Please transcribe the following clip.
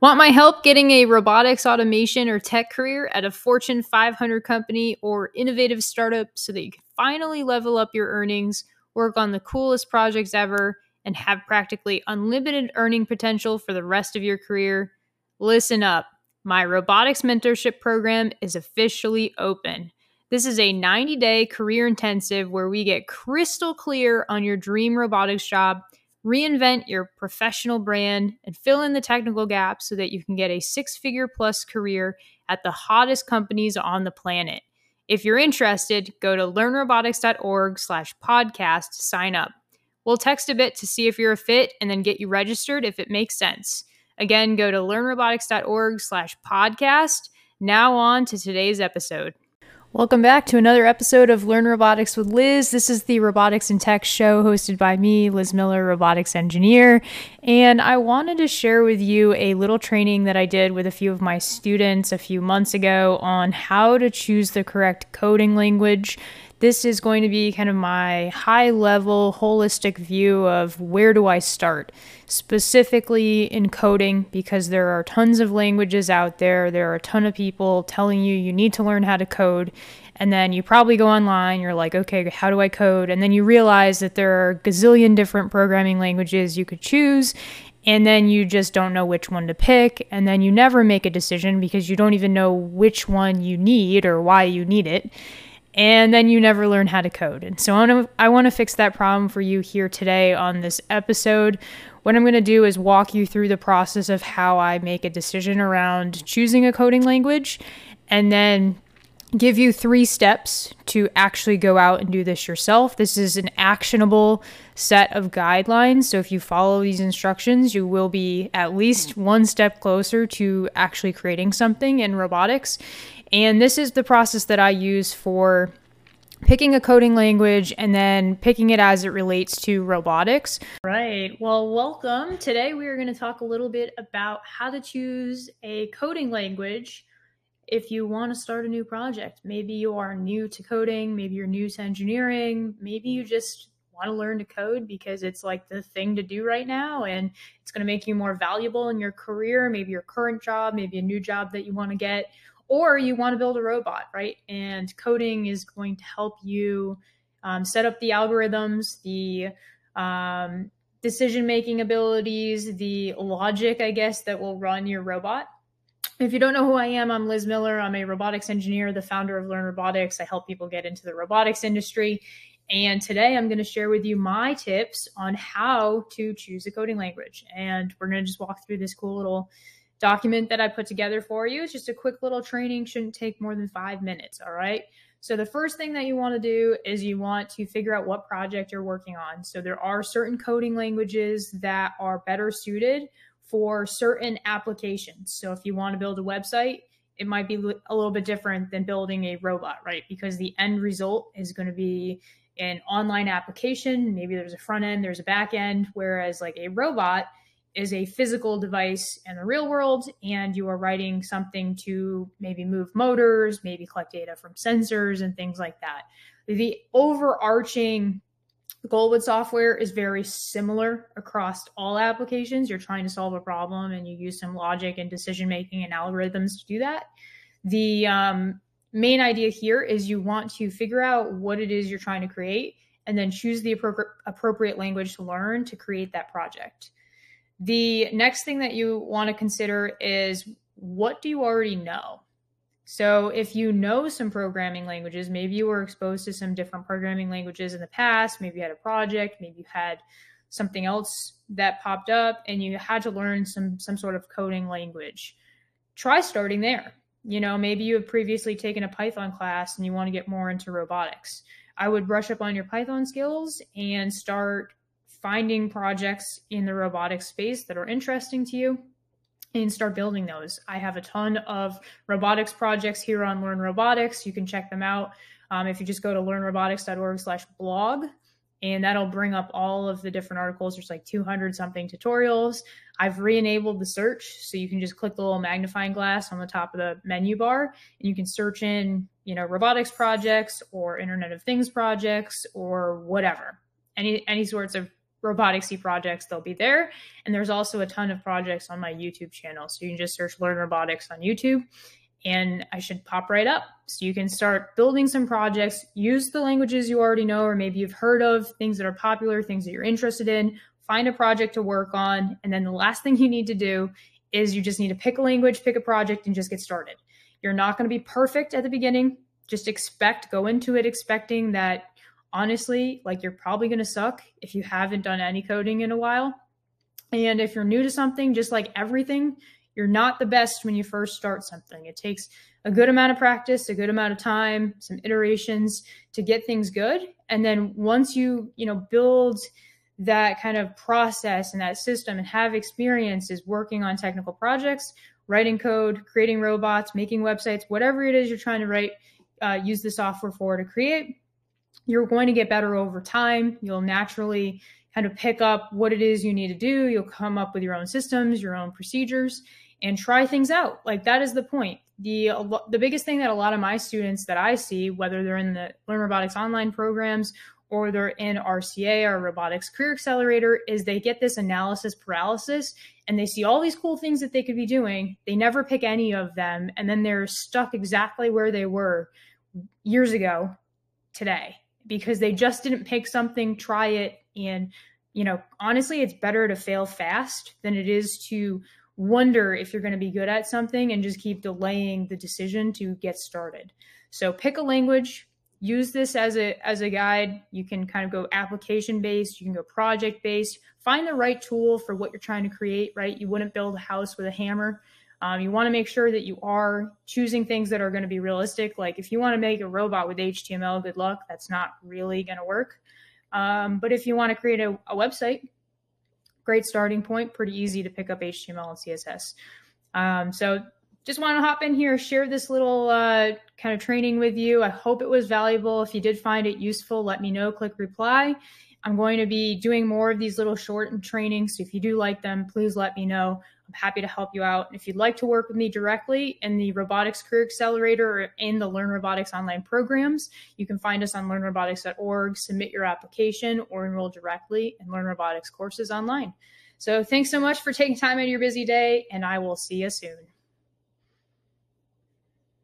Want my help getting a robotics automation or tech career at a Fortune 500 company or innovative startup so that you can finally level up your earnings, work on the coolest projects ever, and have practically unlimited earning potential for the rest of your career? Listen up. My robotics mentorship program is officially open. This is a 90 day career intensive where we get crystal clear on your dream robotics job Reinvent your professional brand and fill in the technical gaps so that you can get a six figure plus career at the hottest companies on the planet. If you're interested, go to learnrobotics.org slash podcast to sign up. We'll text a bit to see if you're a fit and then get you registered if it makes sense. Again, go to learnrobotics.org slash podcast. Now on to today's episode. Welcome back to another episode of Learn Robotics with Liz. This is the Robotics and Tech show hosted by me, Liz Miller, robotics engineer. And I wanted to share with you a little training that I did with a few of my students a few months ago on how to choose the correct coding language this is going to be kind of my high level, holistic view of where do I start, specifically in coding, because there are tons of languages out there. There are a ton of people telling you you need to learn how to code. And then you probably go online, you're like, okay, how do I code? And then you realize that there are gazillion different programming languages you could choose and then you just don't know which one to pick and then you never make a decision because you don't even know which one you need or why you need it and then you never learn how to code. And so I want to I want to fix that problem for you here today on this episode. What I'm going to do is walk you through the process of how I make a decision around choosing a coding language and then give you three steps to actually go out and do this yourself. This is an actionable set of guidelines. So if you follow these instructions, you will be at least one step closer to actually creating something in robotics. And this is the process that I use for picking a coding language and then picking it as it relates to robotics. Right. Well, welcome. Today we are going to talk a little bit about how to choose a coding language if you want to start a new project. Maybe you are new to coding, maybe you're new to engineering, maybe you just want to learn to code because it's like the thing to do right now and it's going to make you more valuable in your career, maybe your current job, maybe a new job that you want to get or you want to build a robot, right? And coding is going to help you um, set up the algorithms, the um, decision making abilities, the logic, I guess, that will run your robot. If you don't know who I am, I'm Liz Miller. I'm a robotics engineer, the founder of Learn Robotics. I help people get into the robotics industry. And today I'm going to share with you my tips on how to choose a coding language. And we're going to just walk through this cool little document that I put together for you. It's just a quick little training, shouldn't take more than five minutes. All right. So, the first thing that you want to do is you want to figure out what project you're working on. So, there are certain coding languages that are better suited for certain applications. So, if you want to build a website, it might be a little bit different than building a robot, right? Because the end result is going to be an online application. Maybe there's a front end, there's a back end, whereas like a robot, is a physical device in the real world and you are writing something to maybe move motors, maybe collect data from sensors and things like that. The overarching goal with software is very similar across all applications. You're trying to solve a problem and you use some logic and decision making and algorithms to do that. The um, main idea here is you want to figure out what it is you're trying to create and then choose the appropriate, appropriate language to learn to create that project. The next thing that you want to consider is what do you already know? So, if you know some programming languages, maybe you were exposed to some different programming languages in the past, maybe you had a project, maybe you had something else that popped up and you had to learn some some sort of coding language. Try starting there. You know, maybe you have previously taken a Python class and you want to get more into robotics. I would brush up on your Python skills and start finding projects in the robotics space that are interesting to you and start building those. I have a ton of robotics projects here on Learn Robotics. You can check them out um, if you just go to learnrobotics.org slash blog and that'll bring up all of the different articles. There's like 200 something tutorials. I've re-enabled the search so you can just click the little magnifying glass on the top of the menu bar and you can search in, you know, robotics projects or Internet of Things projects or whatever. Any any sorts of roboticsy projects, they'll be there. And there's also a ton of projects on my YouTube channel. So you can just search Learn Robotics on YouTube and I should pop right up. So you can start building some projects, use the languages you already know, or maybe you've heard of, things that are popular, things that you're interested in, find a project to work on. And then the last thing you need to do is you just need to pick a language, pick a project, and just get started. You're not going to be perfect at the beginning. Just expect, go into it expecting that honestly, like you're probably going to suck if you haven't done any coding in a while. And if you're new to something, just like everything, you're not the best when you first start something. It takes a good amount of practice, a good amount of time, some iterations to get things good. And then once you, you know, build that kind of process and that system and have experiences working on technical projects, writing code, creating robots, making websites, whatever it is you're trying to write, uh, use the software for to create, you're going to get better over time. You'll naturally kind of pick up what it is you need to do. You'll come up with your own systems, your own procedures, and try things out. Like that is the point. The the biggest thing that a lot of my students that I see, whether they're in the Learn Robotics online programs or they're in RCA or Robotics Career Accelerator, is they get this analysis paralysis and they see all these cool things that they could be doing. They never pick any of them, and then they're stuck exactly where they were years ago today because they just didn't pick something, try it, and you know, honestly, it's better to fail fast than it is to wonder if you're going to be good at something and just keep delaying the decision to get started. So pick a language, use this as a as a guide. You can kind of go application based, you can go project based. Find the right tool for what you're trying to create, right? You wouldn't build a house with a hammer. Um, you want to make sure that you are choosing things that are going to be realistic. Like if you want to make a robot with HTML, good luck. That's not really going to work. Um, but if you want to create a, a, website, great starting point. Pretty easy to pick up HTML and CSS. Um, so just want to hop in here, share this little uh, kind of training with you. I hope it was valuable. If you did find it useful, let me know. Click reply. I'm going to be doing more of these little short and trainings. So if you do like them, please let me know. I'm happy to help you out. If you'd like to work with me directly in the Robotics Career Accelerator or in the Learn Robotics online programs, you can find us on learnrobotics.org, submit your application, or enroll directly in Learn Robotics courses online. So thanks so much for taking time out of your busy day, and I will see you soon.